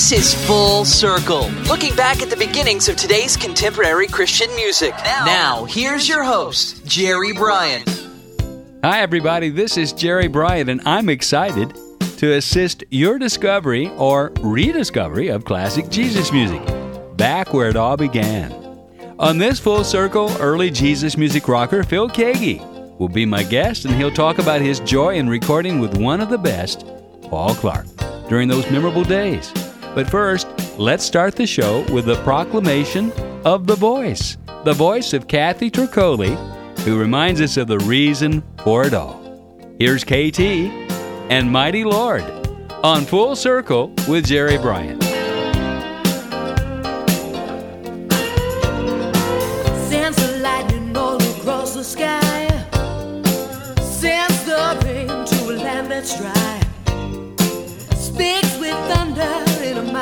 This is Full Circle, looking back at the beginnings of today's contemporary Christian music. Now, here's your host, Jerry Bryant. Hi, everybody. This is Jerry Bryant, and I'm excited to assist your discovery or rediscovery of classic Jesus music, back where it all began. On this full circle, early Jesus music rocker Phil Keaggy will be my guest, and he'll talk about his joy in recording with one of the best, Paul Clark, during those memorable days. But first, let's start the show with the proclamation of the voice, the voice of Kathy Troccoli, who reminds us of the reason for it all. Here's KT and Mighty Lord on Full Circle with Jerry Bryant.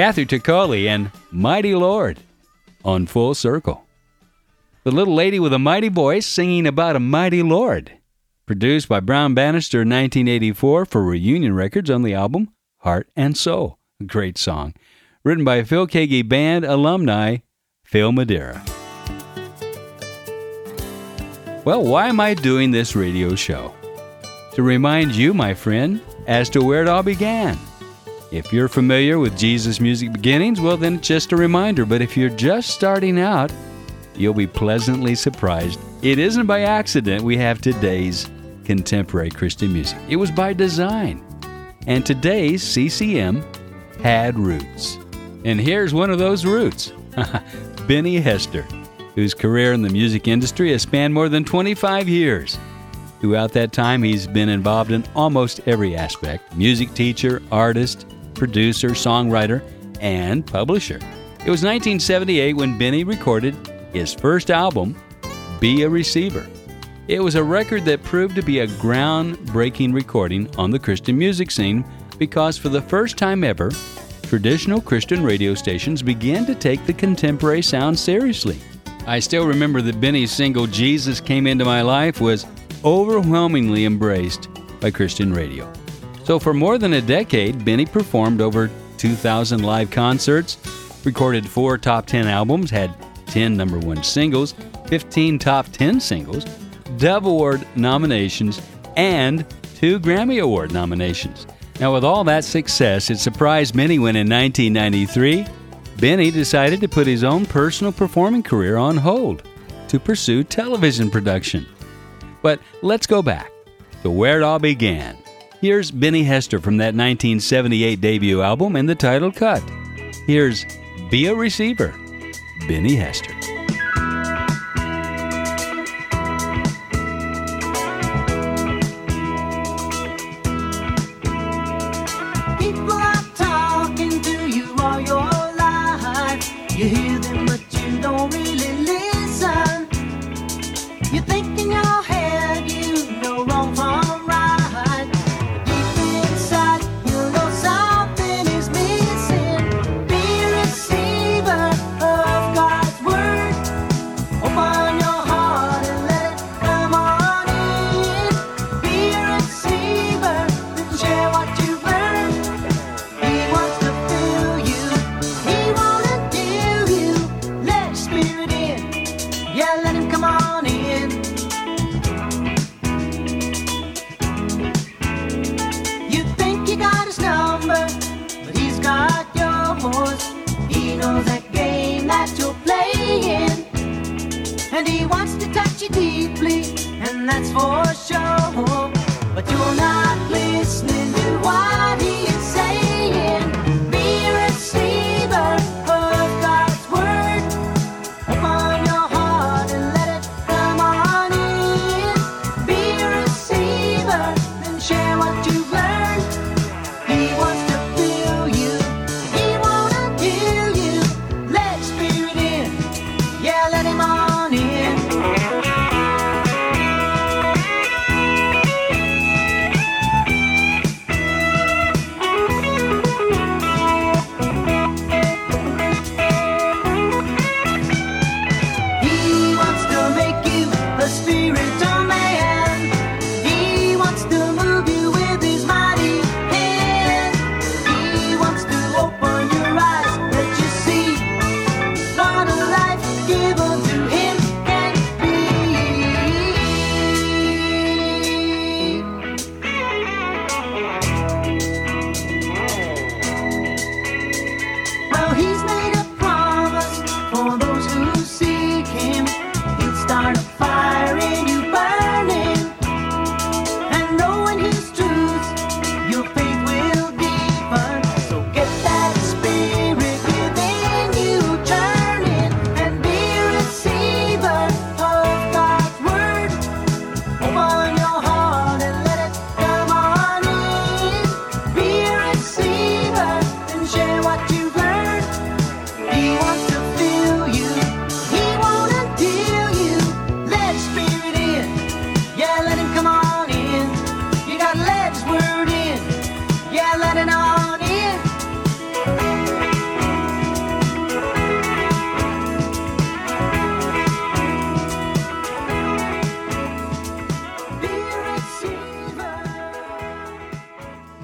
Kathy Troccoli and Mighty Lord on Full Circle. The little lady with a mighty voice singing about a mighty Lord. Produced by Brown Bannister in 1984 for Reunion Records on the album Heart and Soul. A great song. Written by Phil Keaggy Band alumni Phil Madeira. Well, why am I doing this radio show? To remind you, my friend, as to where it all began. If you're familiar with Jesus Music Beginnings, well, then it's just a reminder. But if you're just starting out, you'll be pleasantly surprised. It isn't by accident we have today's contemporary Christian music, it was by design. And today's CCM had roots. And here's one of those roots Benny Hester whose career in the music industry has spanned more than 25 years. Throughout that time, he's been involved in almost every aspect music teacher, artist, producer, songwriter, and publisher. It was 1978 when Benny recorded his first album, Be a Receiver. It was a record that proved to be a groundbreaking recording on the Christian music scene because for the first time ever, traditional Christian radio stations began to take the contemporary sound seriously. I still remember that Benny's single Jesus Came Into My Life was overwhelmingly embraced by Christian radio. So, for more than a decade, Benny performed over 2,000 live concerts, recorded four top 10 albums, had 10 number one singles, 15 top 10 singles, Dove Award nominations, and two Grammy Award nominations. Now, with all that success, it surprised many when in 1993, Benny decided to put his own personal performing career on hold to pursue television production. But let's go back to where it all began. Here's Benny Hester from that 1978 debut album and the title cut. Here's Be a Receiver, Benny Hester.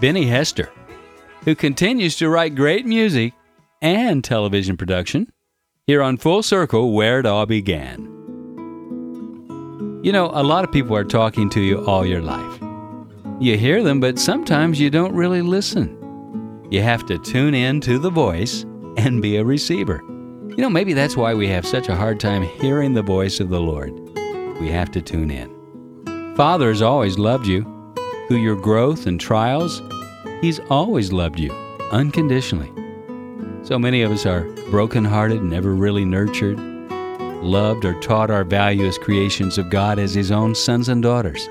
Benny Hester, who continues to write great music and television production here on Full Circle, where it all began. You know, a lot of people are talking to you all your life. You hear them, but sometimes you don't really listen. You have to tune in to the voice and be a receiver. You know, maybe that's why we have such a hard time hearing the voice of the Lord. We have to tune in. Father has always loved you. Through your growth and trials, He's always loved you unconditionally. So many of us are brokenhearted, never really nurtured, loved, or taught our value as creations of God as His own sons and daughters.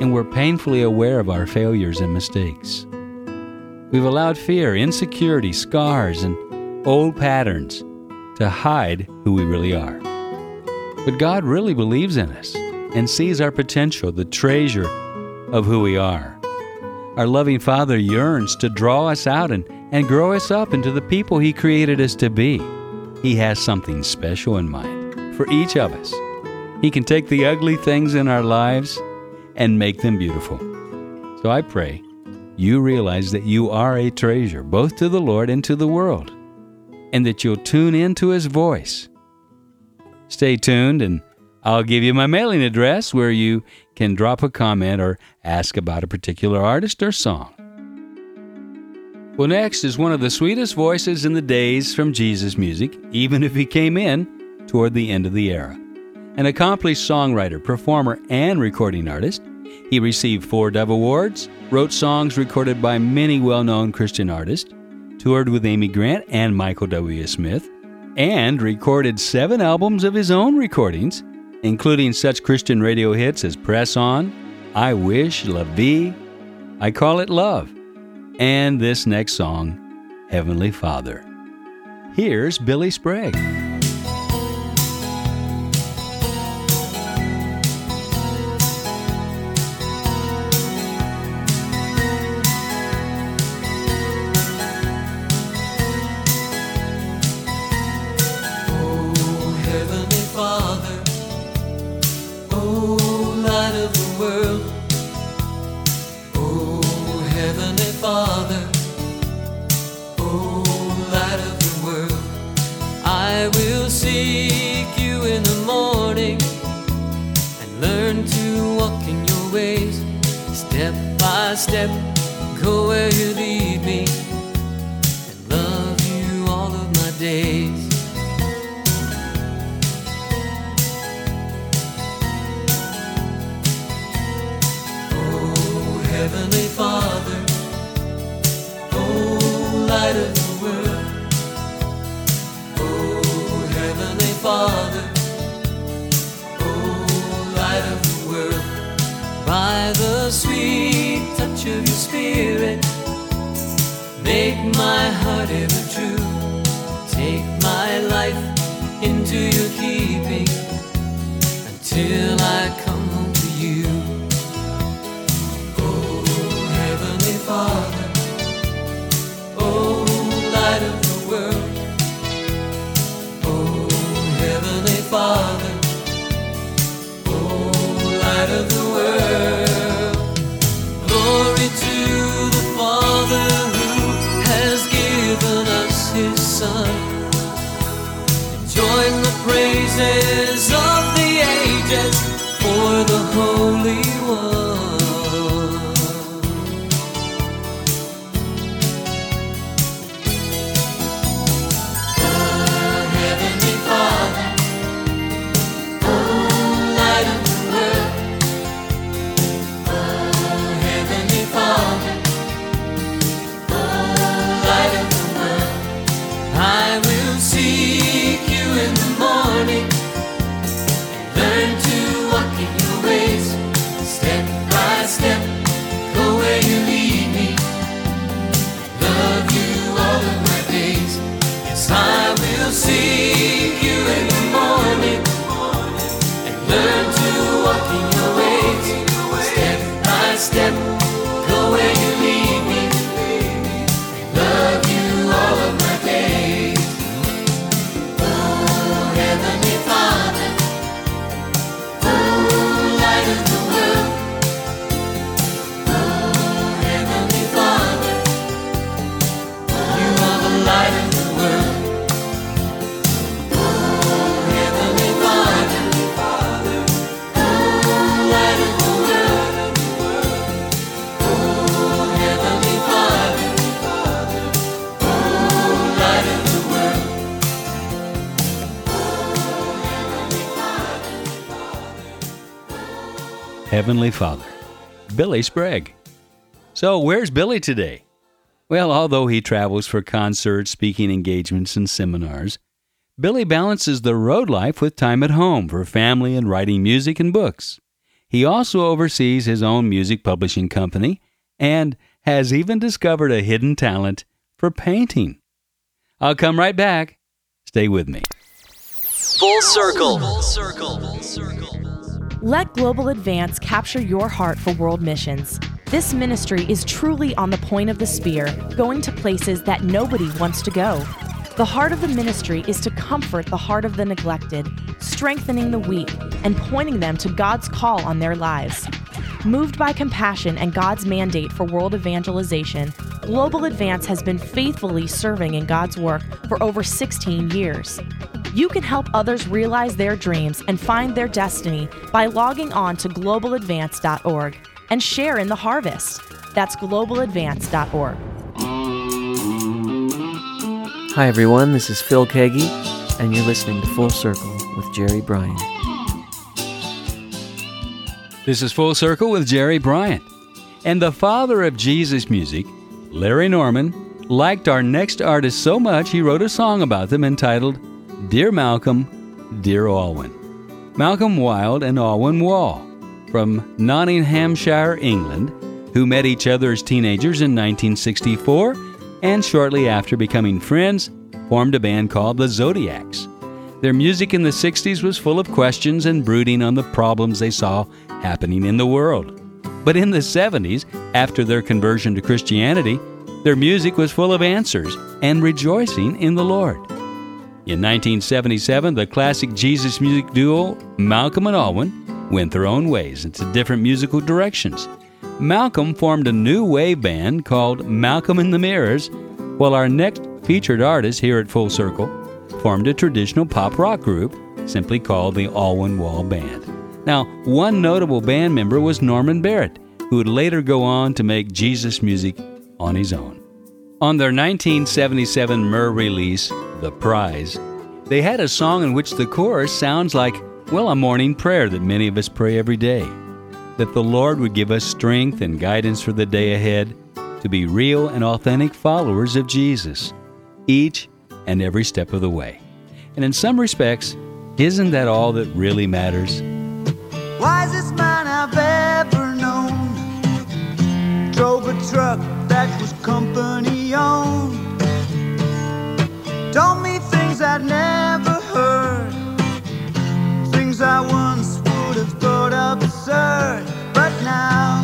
And we're painfully aware of our failures and mistakes. We've allowed fear, insecurity, scars, and old patterns to hide who we really are. But God really believes in us and sees our potential, the treasure of who we are. Our loving Father yearns to draw us out and and grow us up into the people He created us to be. He has something special in mind for each of us. He can take the ugly things in our lives and make them beautiful. So I pray you realize that you are a treasure both to the Lord and to the world, and that you'll tune into His voice. Stay tuned, and I'll give you my mailing address where you can drop a comment or ask about a particular artist or song. Well, next is one of the sweetest voices in the days from Jesus music, even if he came in toward the end of the era. An accomplished songwriter, performer, and recording artist, he received four Dove Awards, wrote songs recorded by many well known Christian artists, toured with Amy Grant and Michael W. Smith, and recorded seven albums of his own recordings, including such Christian radio hits as Press On, I Wish, La Vie, I Call It Love, and this next song, Heavenly Father. Here's Billy Sprague. Learn the walk in the ways. Heavenly Father, Billy Sprague. So, where's Billy today? Well, although he travels for concerts, speaking engagements, and seminars, Billy balances the road life with time at home for family and writing music and books. He also oversees his own music publishing company and has even discovered a hidden talent for painting. I'll come right back. Stay with me. Full circle. Full circle. Full circle. Let Global Advance capture your heart for world missions. This ministry is truly on the point of the spear, going to places that nobody wants to go. The heart of the ministry is to comfort the heart of the neglected, strengthening the weak, and pointing them to God's call on their lives. Moved by compassion and God's mandate for world evangelization, Global Advance has been faithfully serving in God's work for over 16 years. You can help others realize their dreams and find their destiny by logging on to globaladvance.org and share in the harvest. That's globaladvance.org. Hi, everyone. This is Phil Keaggy, and you're listening to Full Circle with Jerry Bryant. This is Full Circle with Jerry Bryant. And the father of Jesus music, Larry Norman, liked our next artist so much he wrote a song about them entitled Dear Malcolm, Dear Alwyn. Malcolm Wild and Alwyn Wall from Nottinghamshire, England, who met each other as teenagers in 1964 and shortly after becoming friends, formed a band called the Zodiacs. Their music in the 60s was full of questions and brooding on the problems they saw happening in the world. But in the 70s, after their conversion to Christianity, their music was full of answers and rejoicing in the Lord. In 1977, the classic Jesus music duo Malcolm and Alwyn went their own ways into different musical directions. Malcolm formed a new wave band called Malcolm and the Mirrors, while our next featured artist here at Full Circle formed a traditional pop rock group simply called the Alwyn Wall Band. Now, one notable band member was Norman Barratt, who would later go on to make Jesus music on his own. On their 1977 Myrrh release, The Prize, they had a song in which the chorus sounds like, well, a morning prayer that many of us pray every day that the Lord would give us strength and guidance for the day ahead to be real and authentic followers of Jesus, each and every step of the way. And in some respects, isn't that all that really matters? Wisest man I've ever known drove a truck that was company owned. Told me things I'd never heard, things I once would have thought absurd. But now,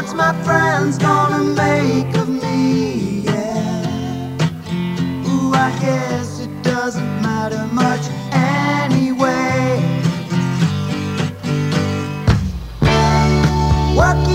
what's my friends gonna make of me. Yeah. Ooh, I guess it doesn't matter much anyway. Working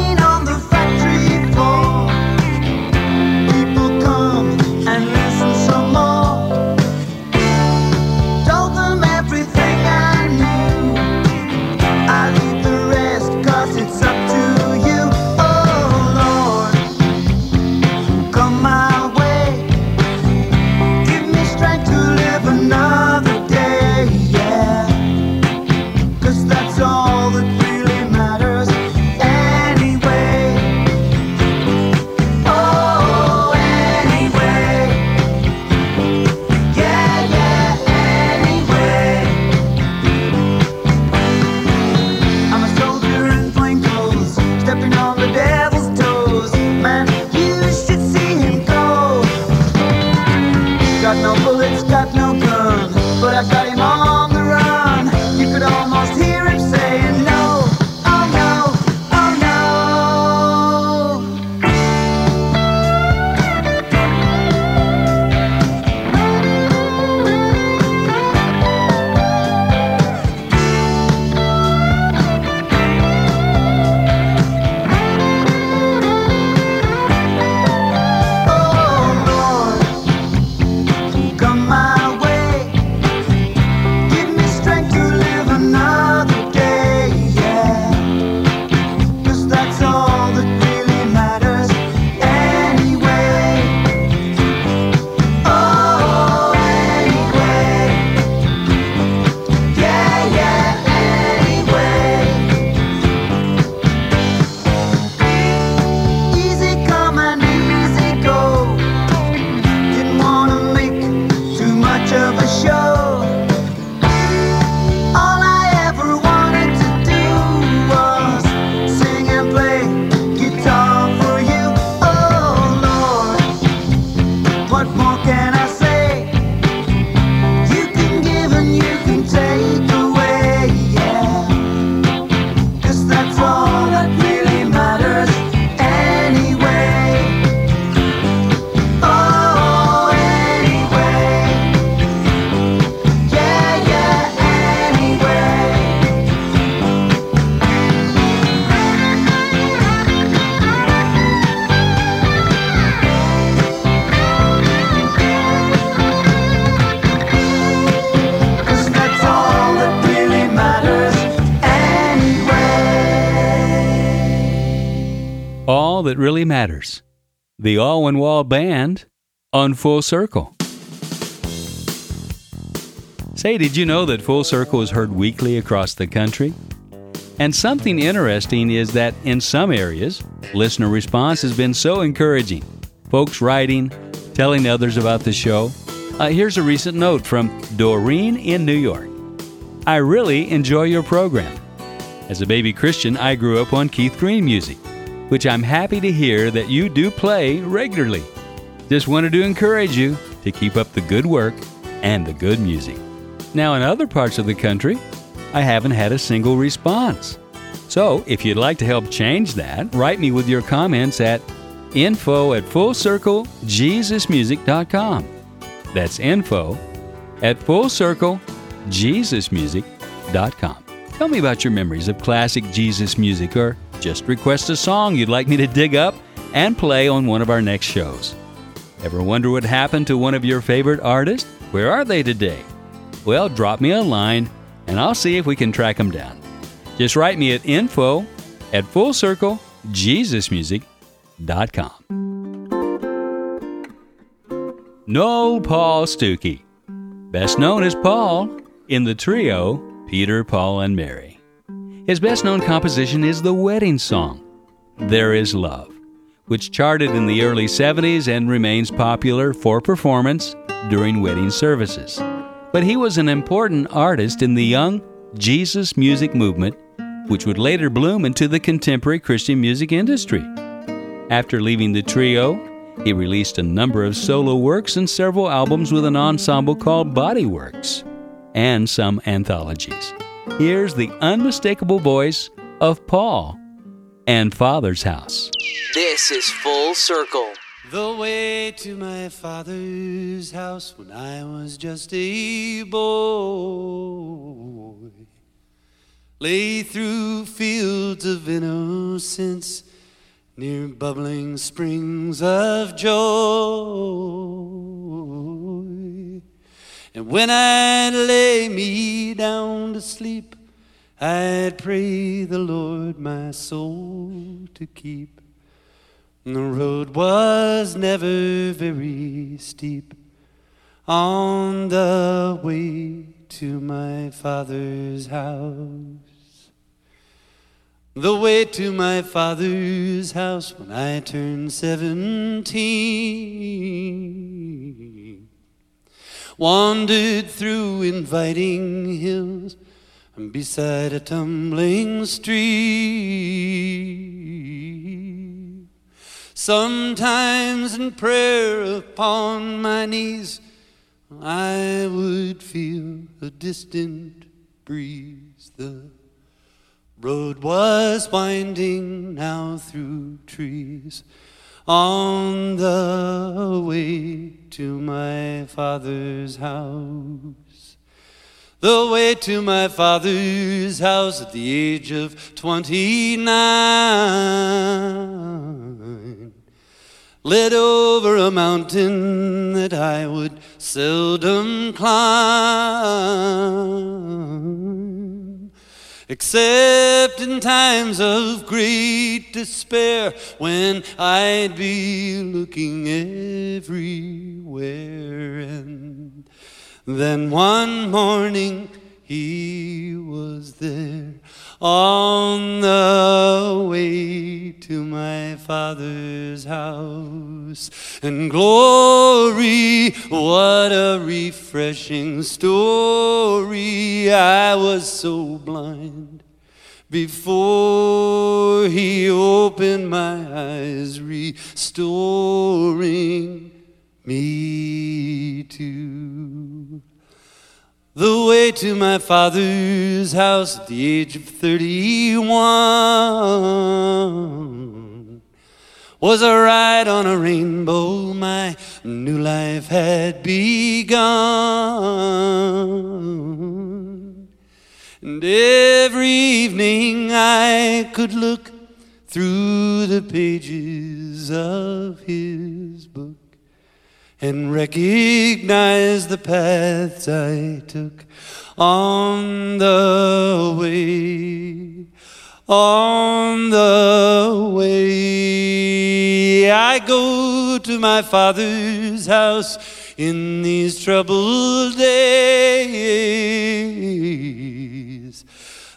The Alwyn Wall Band on Full Circle. Say, did you know that Full Circle is heard weekly across the country? And something interesting is that in some areas, listener response has been so encouraging. Folks writing, telling others about the show. Uh, here's a recent note from Doreen in New York. I really enjoy your program. As a baby Christian, I grew up on Keith Green music, which I'm happy to hear that you do play regularly. Just wanted to encourage you to keep up the good work and the good music. Now, in other parts of the country, I haven't had a single response. So, if you'd like to help change that, write me with your comments at info at fullcirclejesusmusic.com. That's info at fullcirclejesusmusic.com. Tell me about your memories of classic Jesus music or just request a song you'd like me to dig up and play on one of our next shows. Ever wonder what happened to one of your favorite artists? Where are they today? Well, drop me a line and I'll see if we can track them down. Just write me at info at fullcirclejesusmusic.com. Noel Paul Stookey, best known as Paul in the trio Peter, Paul, and Mary. His best known composition is the wedding song, There Is Love, which charted in the early 70s and remains popular for performance during wedding services. But he was an important artist in the young Jesus music movement, which would later bloom into the contemporary Christian music industry. After leaving the trio, he released a number of solo works and several albums with an ensemble called Bodyworks, and some anthologies. Here's the unmistakable voice of Paul and Father's House. This is Full Circle. The way to my father's house when I was just a boy lay through fields of innocence near bubbling springs of joy. And when I'd lay me down to sleep, I'd pray the Lord my soul to keep. The road was never very steep on the way to my father's house. The way to my father's house when I turned seventeen. Wandered through inviting hills and beside a tumbling stream. Sometimes in prayer upon my knees, I would feel a distant breeze. The road was winding now through trees on the way to my father's house. The way to my father's house at the age of 29 led over a mountain that I would seldom climb, except in times of great despair when I'd be looking everywhere. And then one morning he was there on the way to my father's house. And glory, what a refreshing story. I was so blind before he opened my eyes, restoring me to the way to my father's house at the age of 31 was a ride on a rainbow. My new life had begun. And every evening I could look through the pages of his book and recognize the paths I took on the way, on the way. I go to my Father's house in these troubled days.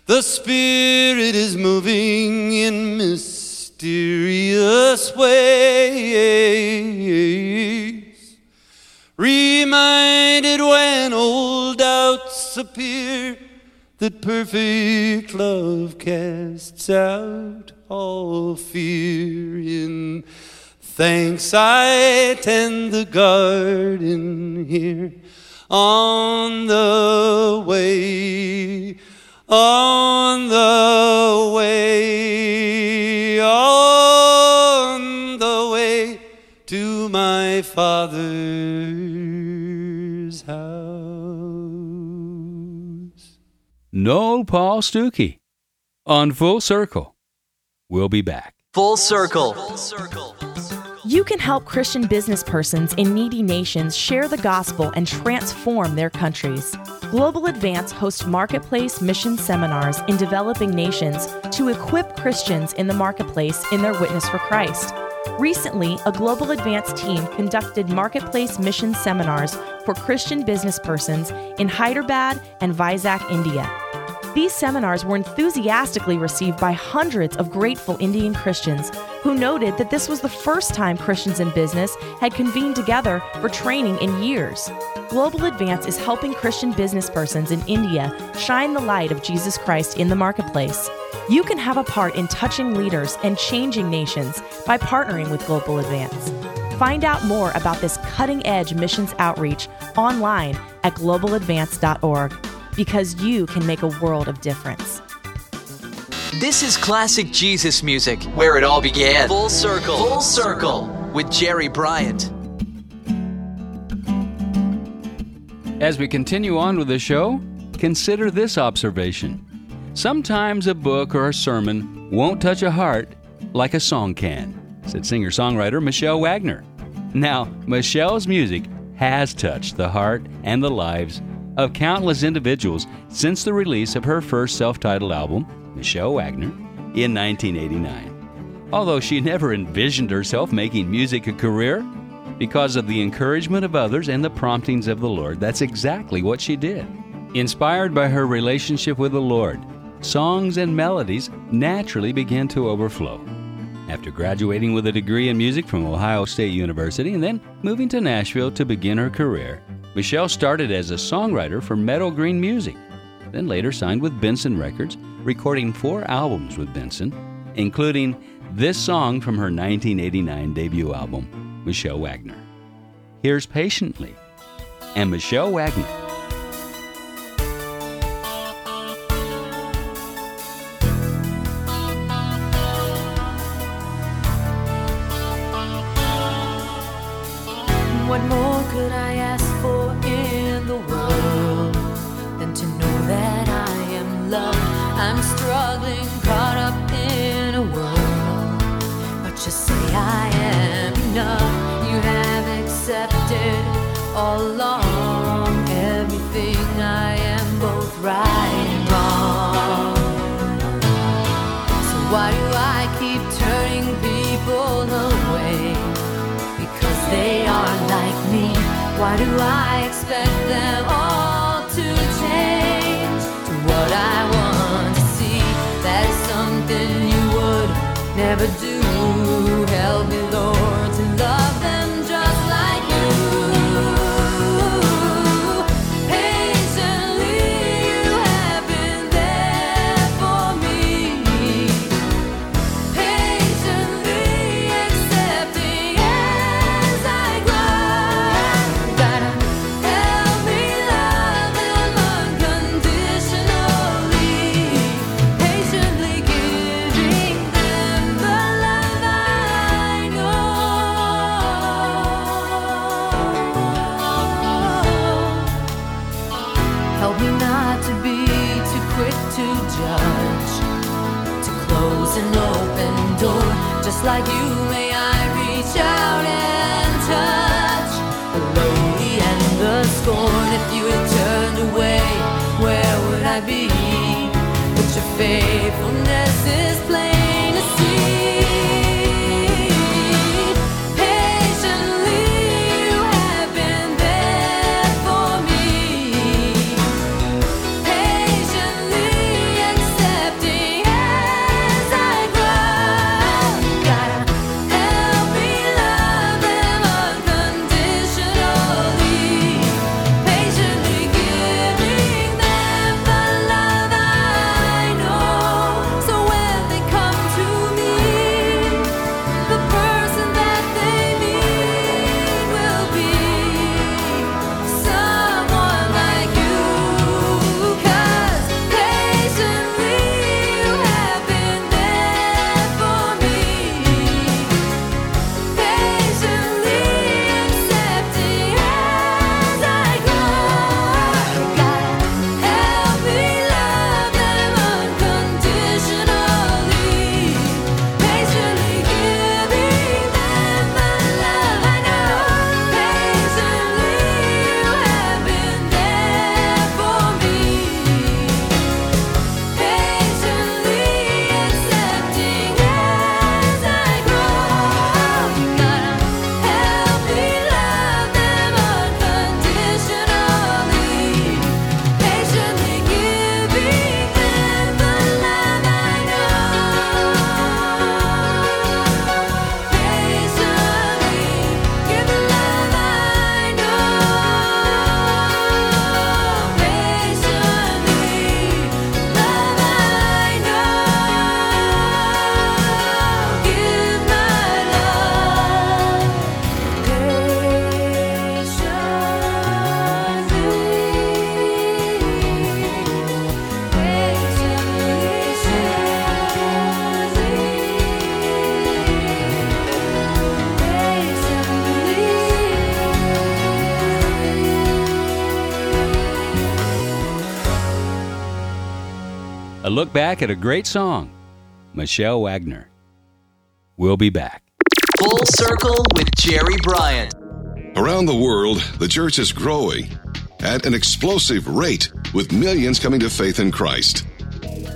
The Spirit is moving in mysterious ways. Reminded when old doubts appear that perfect love casts out all fear. In thanks, I tend the garden here on the way, on the way, on the way to my Father's house. Noel Paul Stookey on Full Circle. We'll be back. Full circle. You can help Christian business persons in needy nations share the gospel and transform their countries. Global Advance hosts marketplace mission seminars in developing nations to equip Christians in the marketplace in their witness for Christ. Recently, a Global Advance team conducted marketplace mission seminars for Christian business persons in Hyderabad and Vizag, India. These seminars were enthusiastically received by hundreds of grateful Indian Christians who noted that this was the first time Christians in business had convened together for training in years. Global Advance is helping Christian business persons in India shine the light of Jesus Christ in the marketplace. You can have a part in touching leaders and changing nations by partnering with Global Advance. Find out more about this cutting edge missions outreach online at globaladvance.org because you can make a world of difference. This is classic Jesus music, where it all began. Full circle. Full circle with Jerry Bryant. As we continue on with the show, consider this observation. Sometimes a book or a sermon won't touch a heart like a song can, said singer songwriter Michelle Wagner. Now, Michelle's music has touched the heart and the lives of countless individuals since the release of her first self titled album, Michelle Wagner, in 1989. Although she never envisioned herself making music a career, because of the encouragement of others and the promptings of the Lord, that's exactly what she did. Inspired by her relationship with the Lord, songs and melodies naturally began to overflow. After graduating with a degree in music from Ohio State University and then moving to Nashville to begin her career, Michelle started as a songwriter for Meadow Green Music, then later signed with Benson Records, recording four albums with Benson, including this song from her 1989 debut album, Michelle Wagner. Here's Patiently and Michelle Wagner. All along everything I am, both right and wrong. So why do I keep turning people away? because they are like me. Why do I like you, look back at a great song. Michelle Wagner. We'll be back. Full Circle with Jerry Bryant. Around the world, the church is growing at an explosive rate with millions coming to faith in Christ.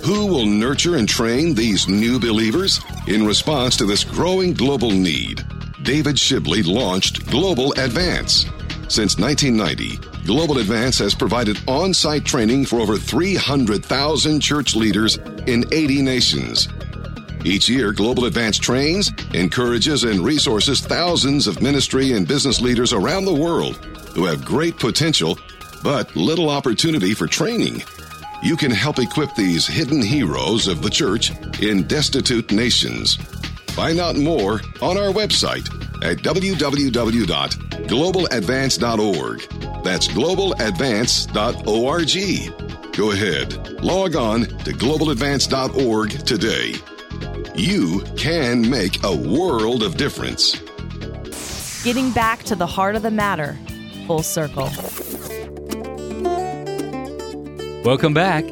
Who will nurture and train these new believers? In response to this growing global need, David Shibley launched Global Advance. Since 1990, Global Advance has provided on site training for over 300,000 church leaders in 80 nations. Each year, Global Advance trains, encourages, and resources thousands of ministry and business leaders around the world who have great potential but little opportunity for training. You can help equip these hidden heroes of the church in destitute nations. Find out more on our website at www.globaladvance.org. That's globaladvance.org. Go ahead, log on to globaladvance.org today. You can make a world of difference. Getting back to the heart of the matter, full circle. Welcome back.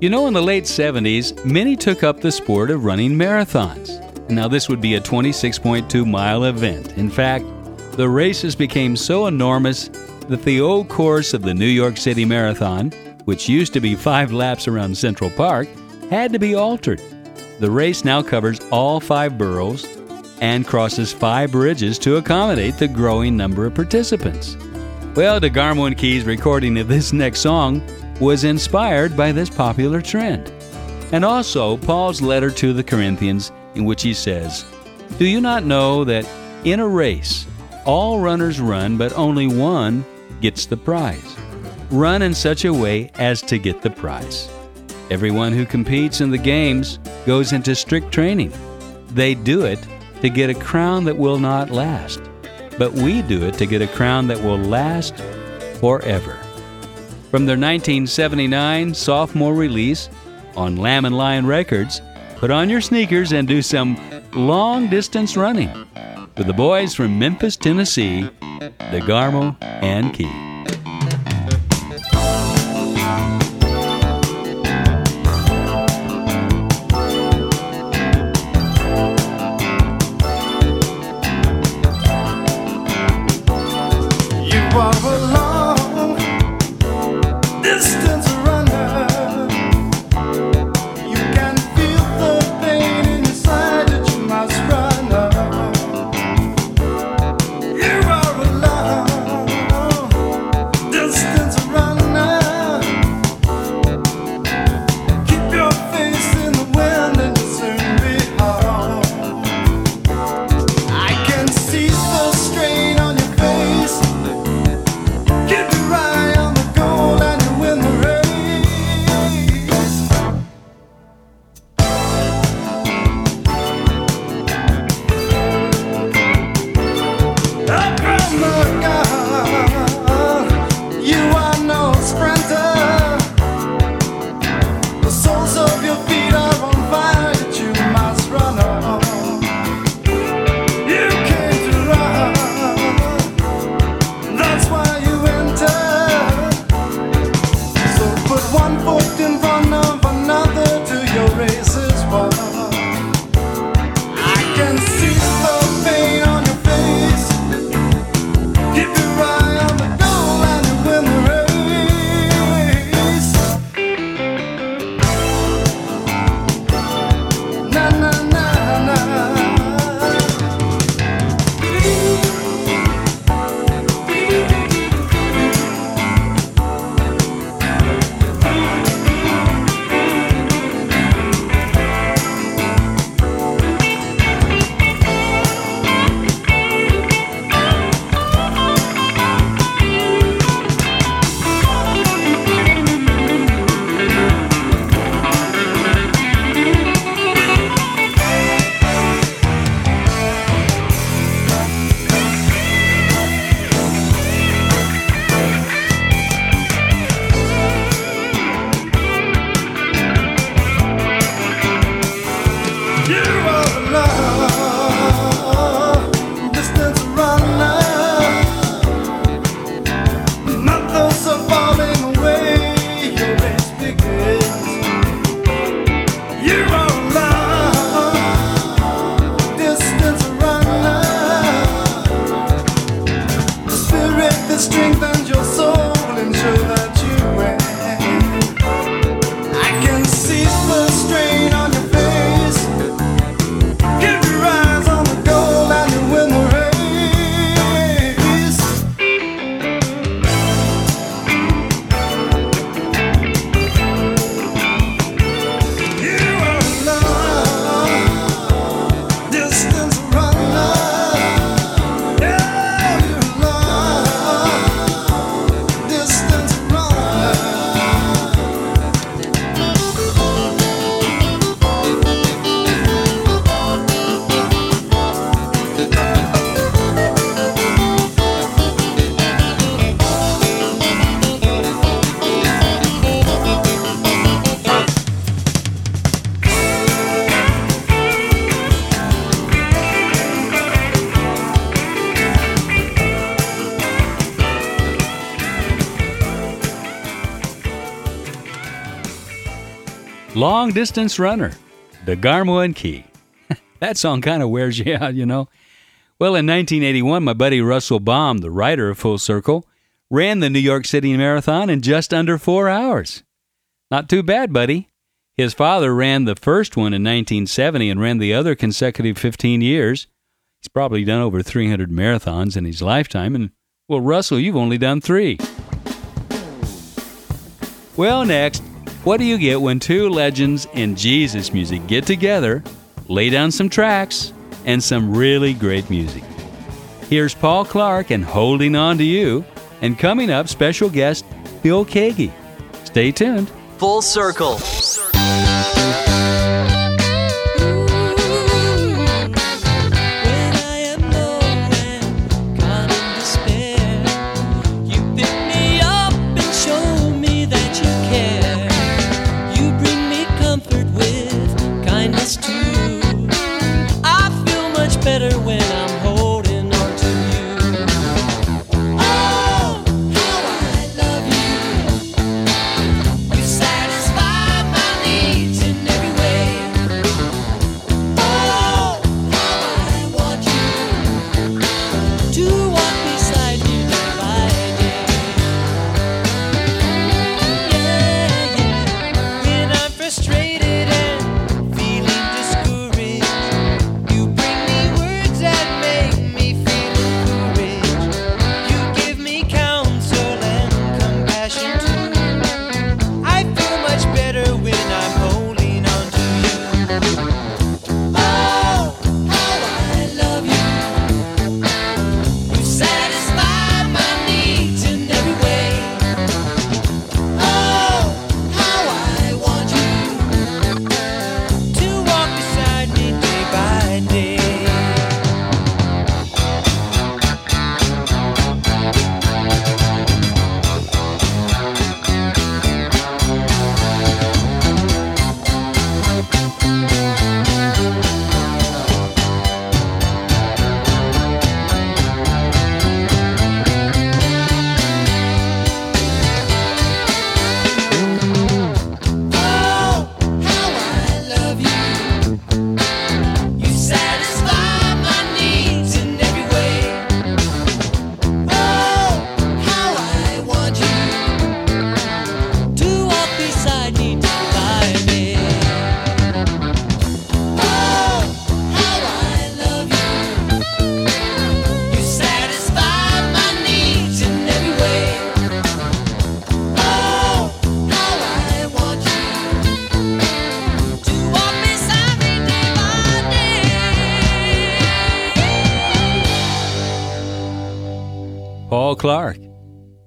You know, in the late 70s, many took up the sport of running marathons. Now, this would be a 26.2 mile event. In fact, the races became so enormous that the old course of the New York City Marathon, which used to be five laps around Central Park, had to be altered. The race now covers all five boroughs and crosses five bridges to accommodate the growing number of participants. Well, DeGarmo and Key's recording of this next song was inspired by this popular trend. And also Paul's letter to the Corinthians, in which he says, Do you not know that in a race all runners run, but only one gets the prize. Run in such a way as to get the prize. Everyone who competes in the games goes into strict training. They do it to get a crown that will not last, but we do it to get a crown that will last forever. From their 1979 sophomore release on Lamb and Lion Records, put on your sneakers and do some long distance running with the boys from Memphis, Tennessee DeGarmo and Key. Long Distance Runner, DeGarmo and Key. that song kind of wears you out, you know. Well, in 1981, my buddy Russell Baum, the writer of Full Circle, ran the New York City Marathon in just under four hours. Not too bad, buddy. His father ran the first one in 1970 and ran the other consecutive 15 years. He's probably done over 300 marathons in his lifetime, and well, Russell, you've only done three. Well, next, what do you get when two legends in Jesus music get together, lay down some tracks, and some really great music? Here's Paul Clark and Holding On to You, and coming up, special guest Phil Keaggy. Stay tuned. Full Circle.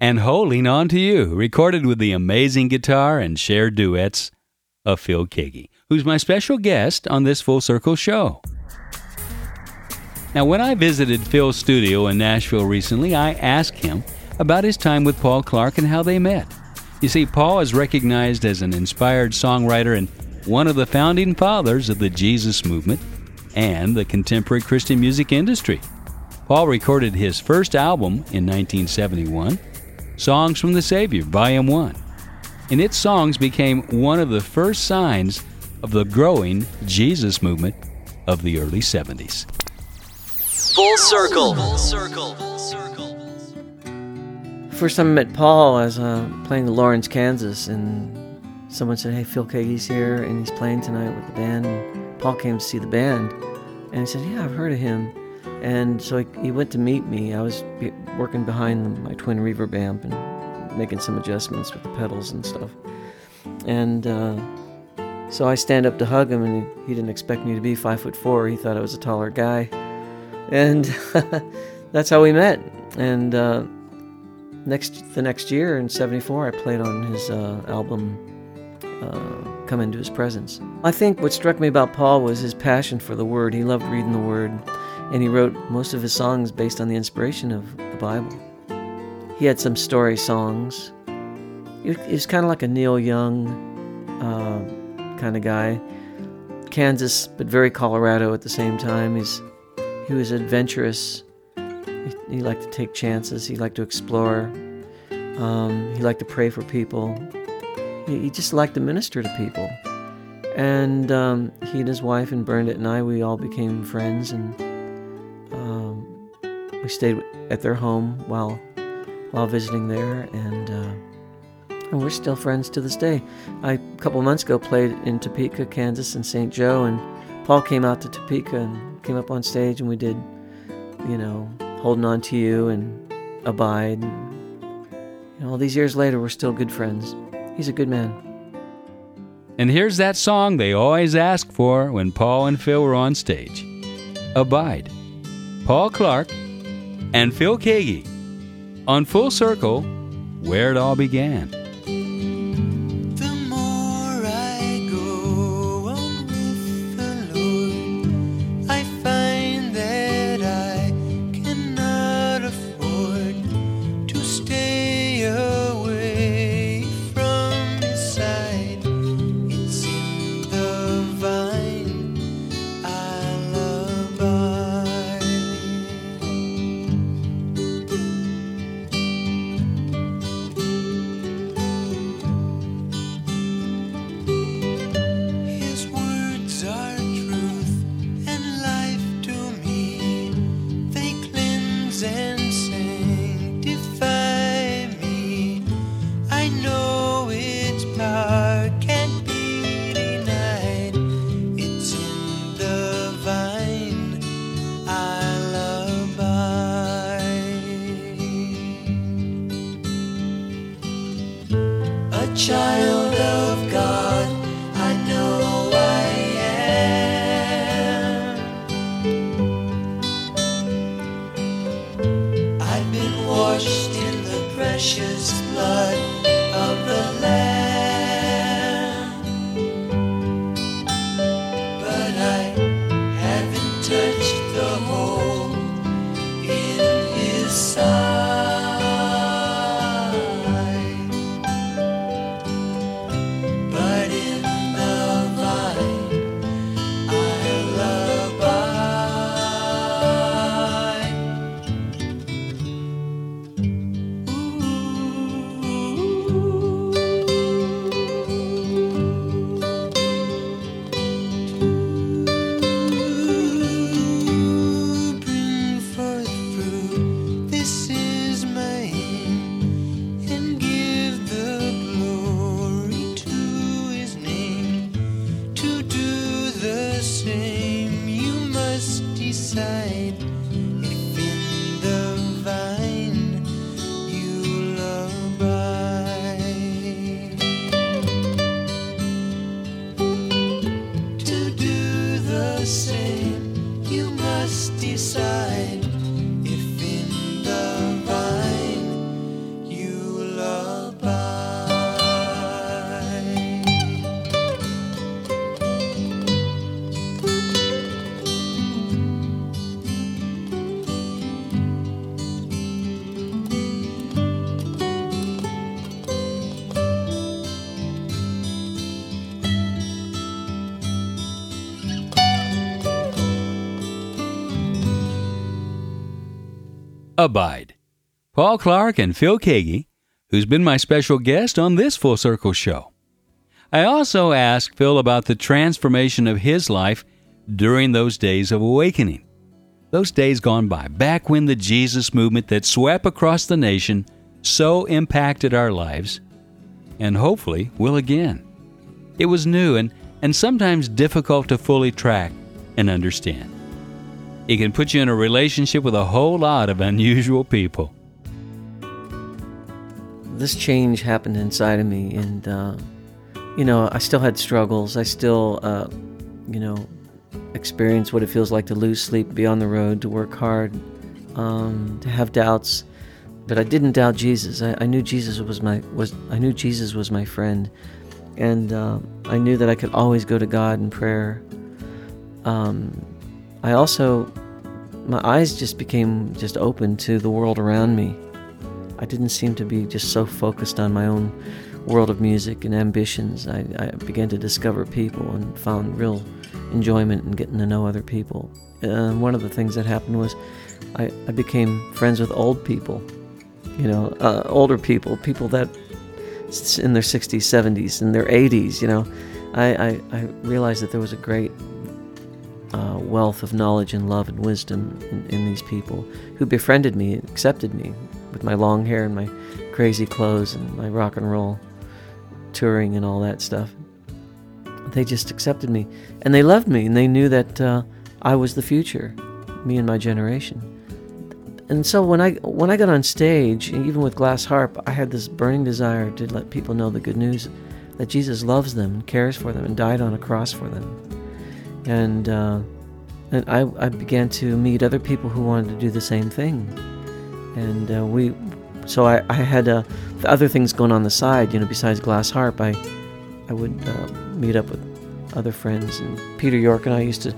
And Holding On to You, recorded with the amazing guitar and shared duets of Phil Keaggy, who's my special guest on this Full Circle show. Now, when I visited Phil's studio in Nashville recently, I asked him about his time with Paul Clark and how they met. You see, Paul is recognized as an inspired songwriter and one of the founding fathers of the Jesus movement and the contemporary Christian music industry. Paul recorded his first album in 1971, Songs from the Savior, Volume 1. And its songs became one of the first signs of the growing Jesus movement of the early 70s. Full circle. Full circle. first time I met Paul, I was uh, playing the Lawrence, Kansas, and someone said, "Hey, Phil Keaggy's here, and he's playing tonight with the band." And Paul came to see the band, and he said, "Yeah, I've heard of him." And so he, he went to meet me. I was working behind my twin reverb amp and making some adjustments with the pedals and stuff. And uh, so I stand up to hug him, and he, he didn't expect me to be five foot four. He thought I was a taller guy, and that's how we met. And uh, next the next year in '74, I played on his uh, album uh, "Come Into His Presence." I think what struck me about Paul was his passion for the Word. He loved reading the Word, and he wrote most of his songs based on the inspiration of the Bible. He had some story songs. He was kind of like a Neil Young uh, kind of guy. Kansas, but very Colorado at the same time. He's he was adventurous. He, he liked to take chances. He liked to explore. Um, he liked to pray for people. He, he, just liked to minister to people. And um, he and his wife and Bernadette and I, we all became friends, and we stayed at their home while while visiting there, and. Uh, and we're still friends to this day. I, a couple months ago, played in Topeka, Kansas, and St. Joe, and Paul came out to Topeka and came up on stage, and we did, you know, Holding On to You and Abide. And, you know, all these years later, we're still good friends. He's a good man. And here's that song they always ask for when Paul and Phil were on stage Abide. Paul Clark and Phil Keaggy on Full Circle, where it all began. side. Abide. Paul Clark and Phil Keaggy, who's been my special guest on this Full Circle show. I also asked Phil about the transformation of his life during those days of awakening. Those days gone by, back when the Jesus movement that swept across the nation so impacted our lives, and hopefully will again. It was new and, and sometimes difficult to fully track and understand. It can put you in a relationship with a whole lot of unusual people. This change happened inside of me, and uh, you know, I still had struggles. I still, uh, you know, experienced what it feels like to lose sleep, be on the road, to work hard, um, to have doubts. But I didn't doubt Jesus. I, I, knew Jesus was my was I knew Jesus was my friend, and uh, I knew that I could always go to God in prayer. Um, I also my eyes just became just open to the world around me. I didn't seem to be just so focused on my own world of music and ambitions. I, I began to discover people and found real enjoyment in getting to know other people. And one of the things that happened was I, I became friends with old people, you know, uh, older people, people that in their 60s, 70s, in their 80s, you know. I, I, I realized that there was a great uh, wealth of knowledge and love and wisdom in, in, these people who befriended me and accepted me with my long hair and my crazy clothes and my rock and roll touring and all that stuff. They just accepted me and they loved me and they knew that uh, I was the future, me and my generation. And so when I when I got on stage, even with Glass Harp, I had this burning desire to let people know the good news that Jesus loves them cares for them and died on a cross for them. And uh, and I, I began to meet other people who wanted to do the same thing. And uh, we, so I, I had uh, other things going on the side, you know, besides Glass Harp. I, I would uh, meet up with other friends. And Peter York and I used to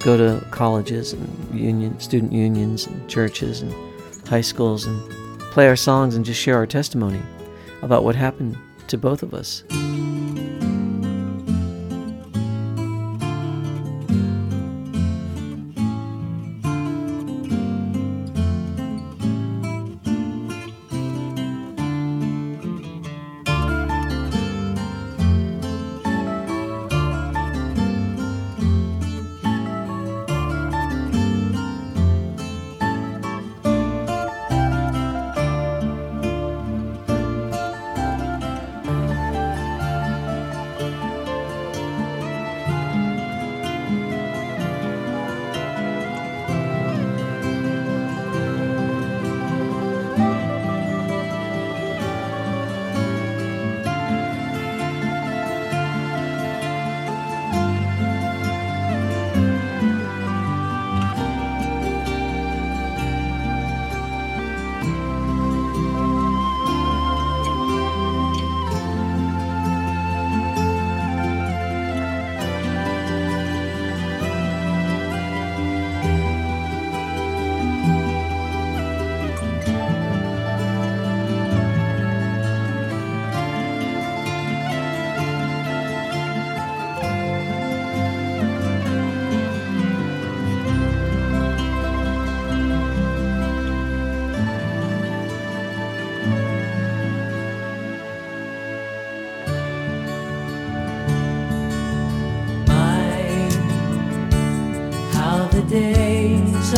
go to colleges and union, student unions and churches and high schools and play our songs and just share our testimony about what happened to both of us.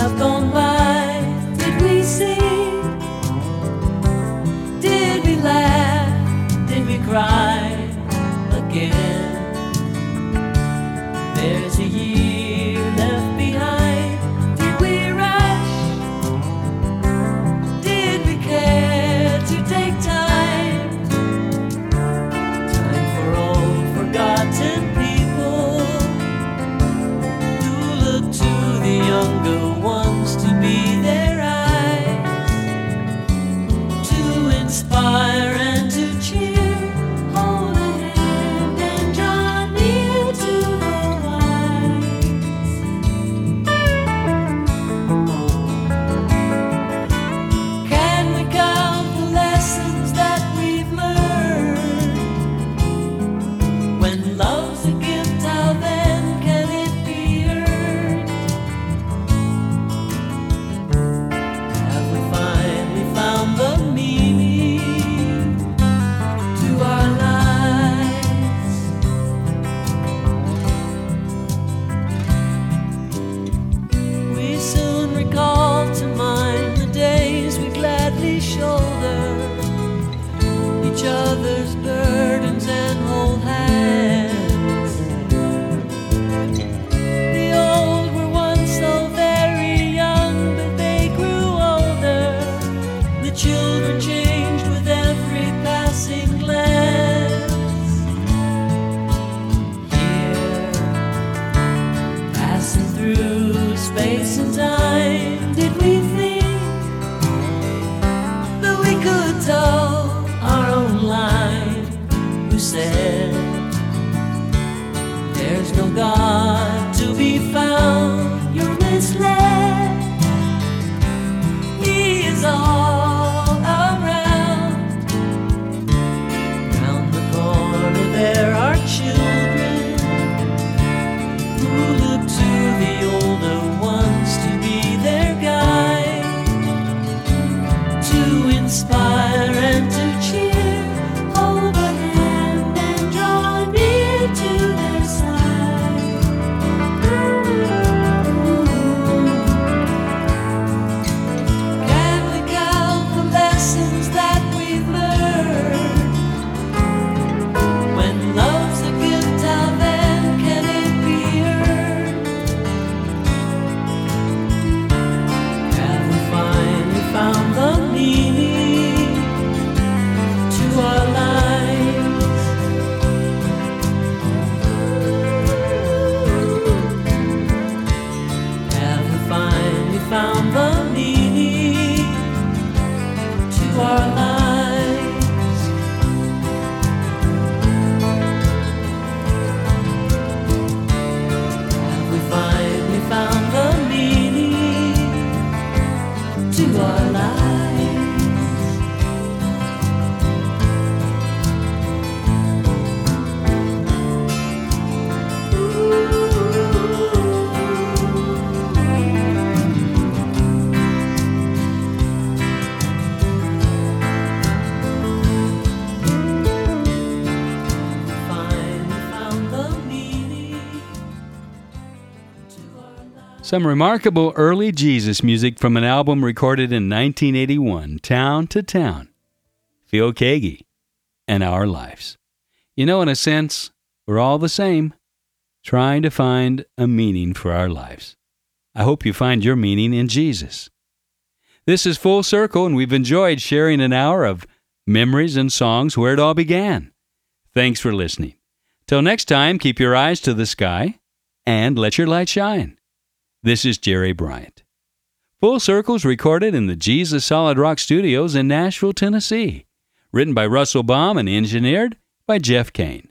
Younger ones Some remarkable early Jesus music from an album recorded in 1981, Town to Town. Phil Keaggy and Our Lives. You know, in a sense, we're all the same, trying to find a meaning for our lives. I hope you find your meaning in Jesus. This is Full Circle, and we've enjoyed sharing an hour of memories and songs where it all began. Thanks for listening. Till next time, keep your eyes to the sky and let your light shine. This is Jerry Bryant. Full Circle's recorded in the Jesus Solid Rock Studios in Nashville, Tennessee. Written by Russell Baum and engineered by Jeff Kane.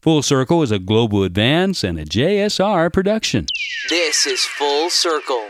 Full Circle is a Global Advance and a JSR production. This is Full Circle.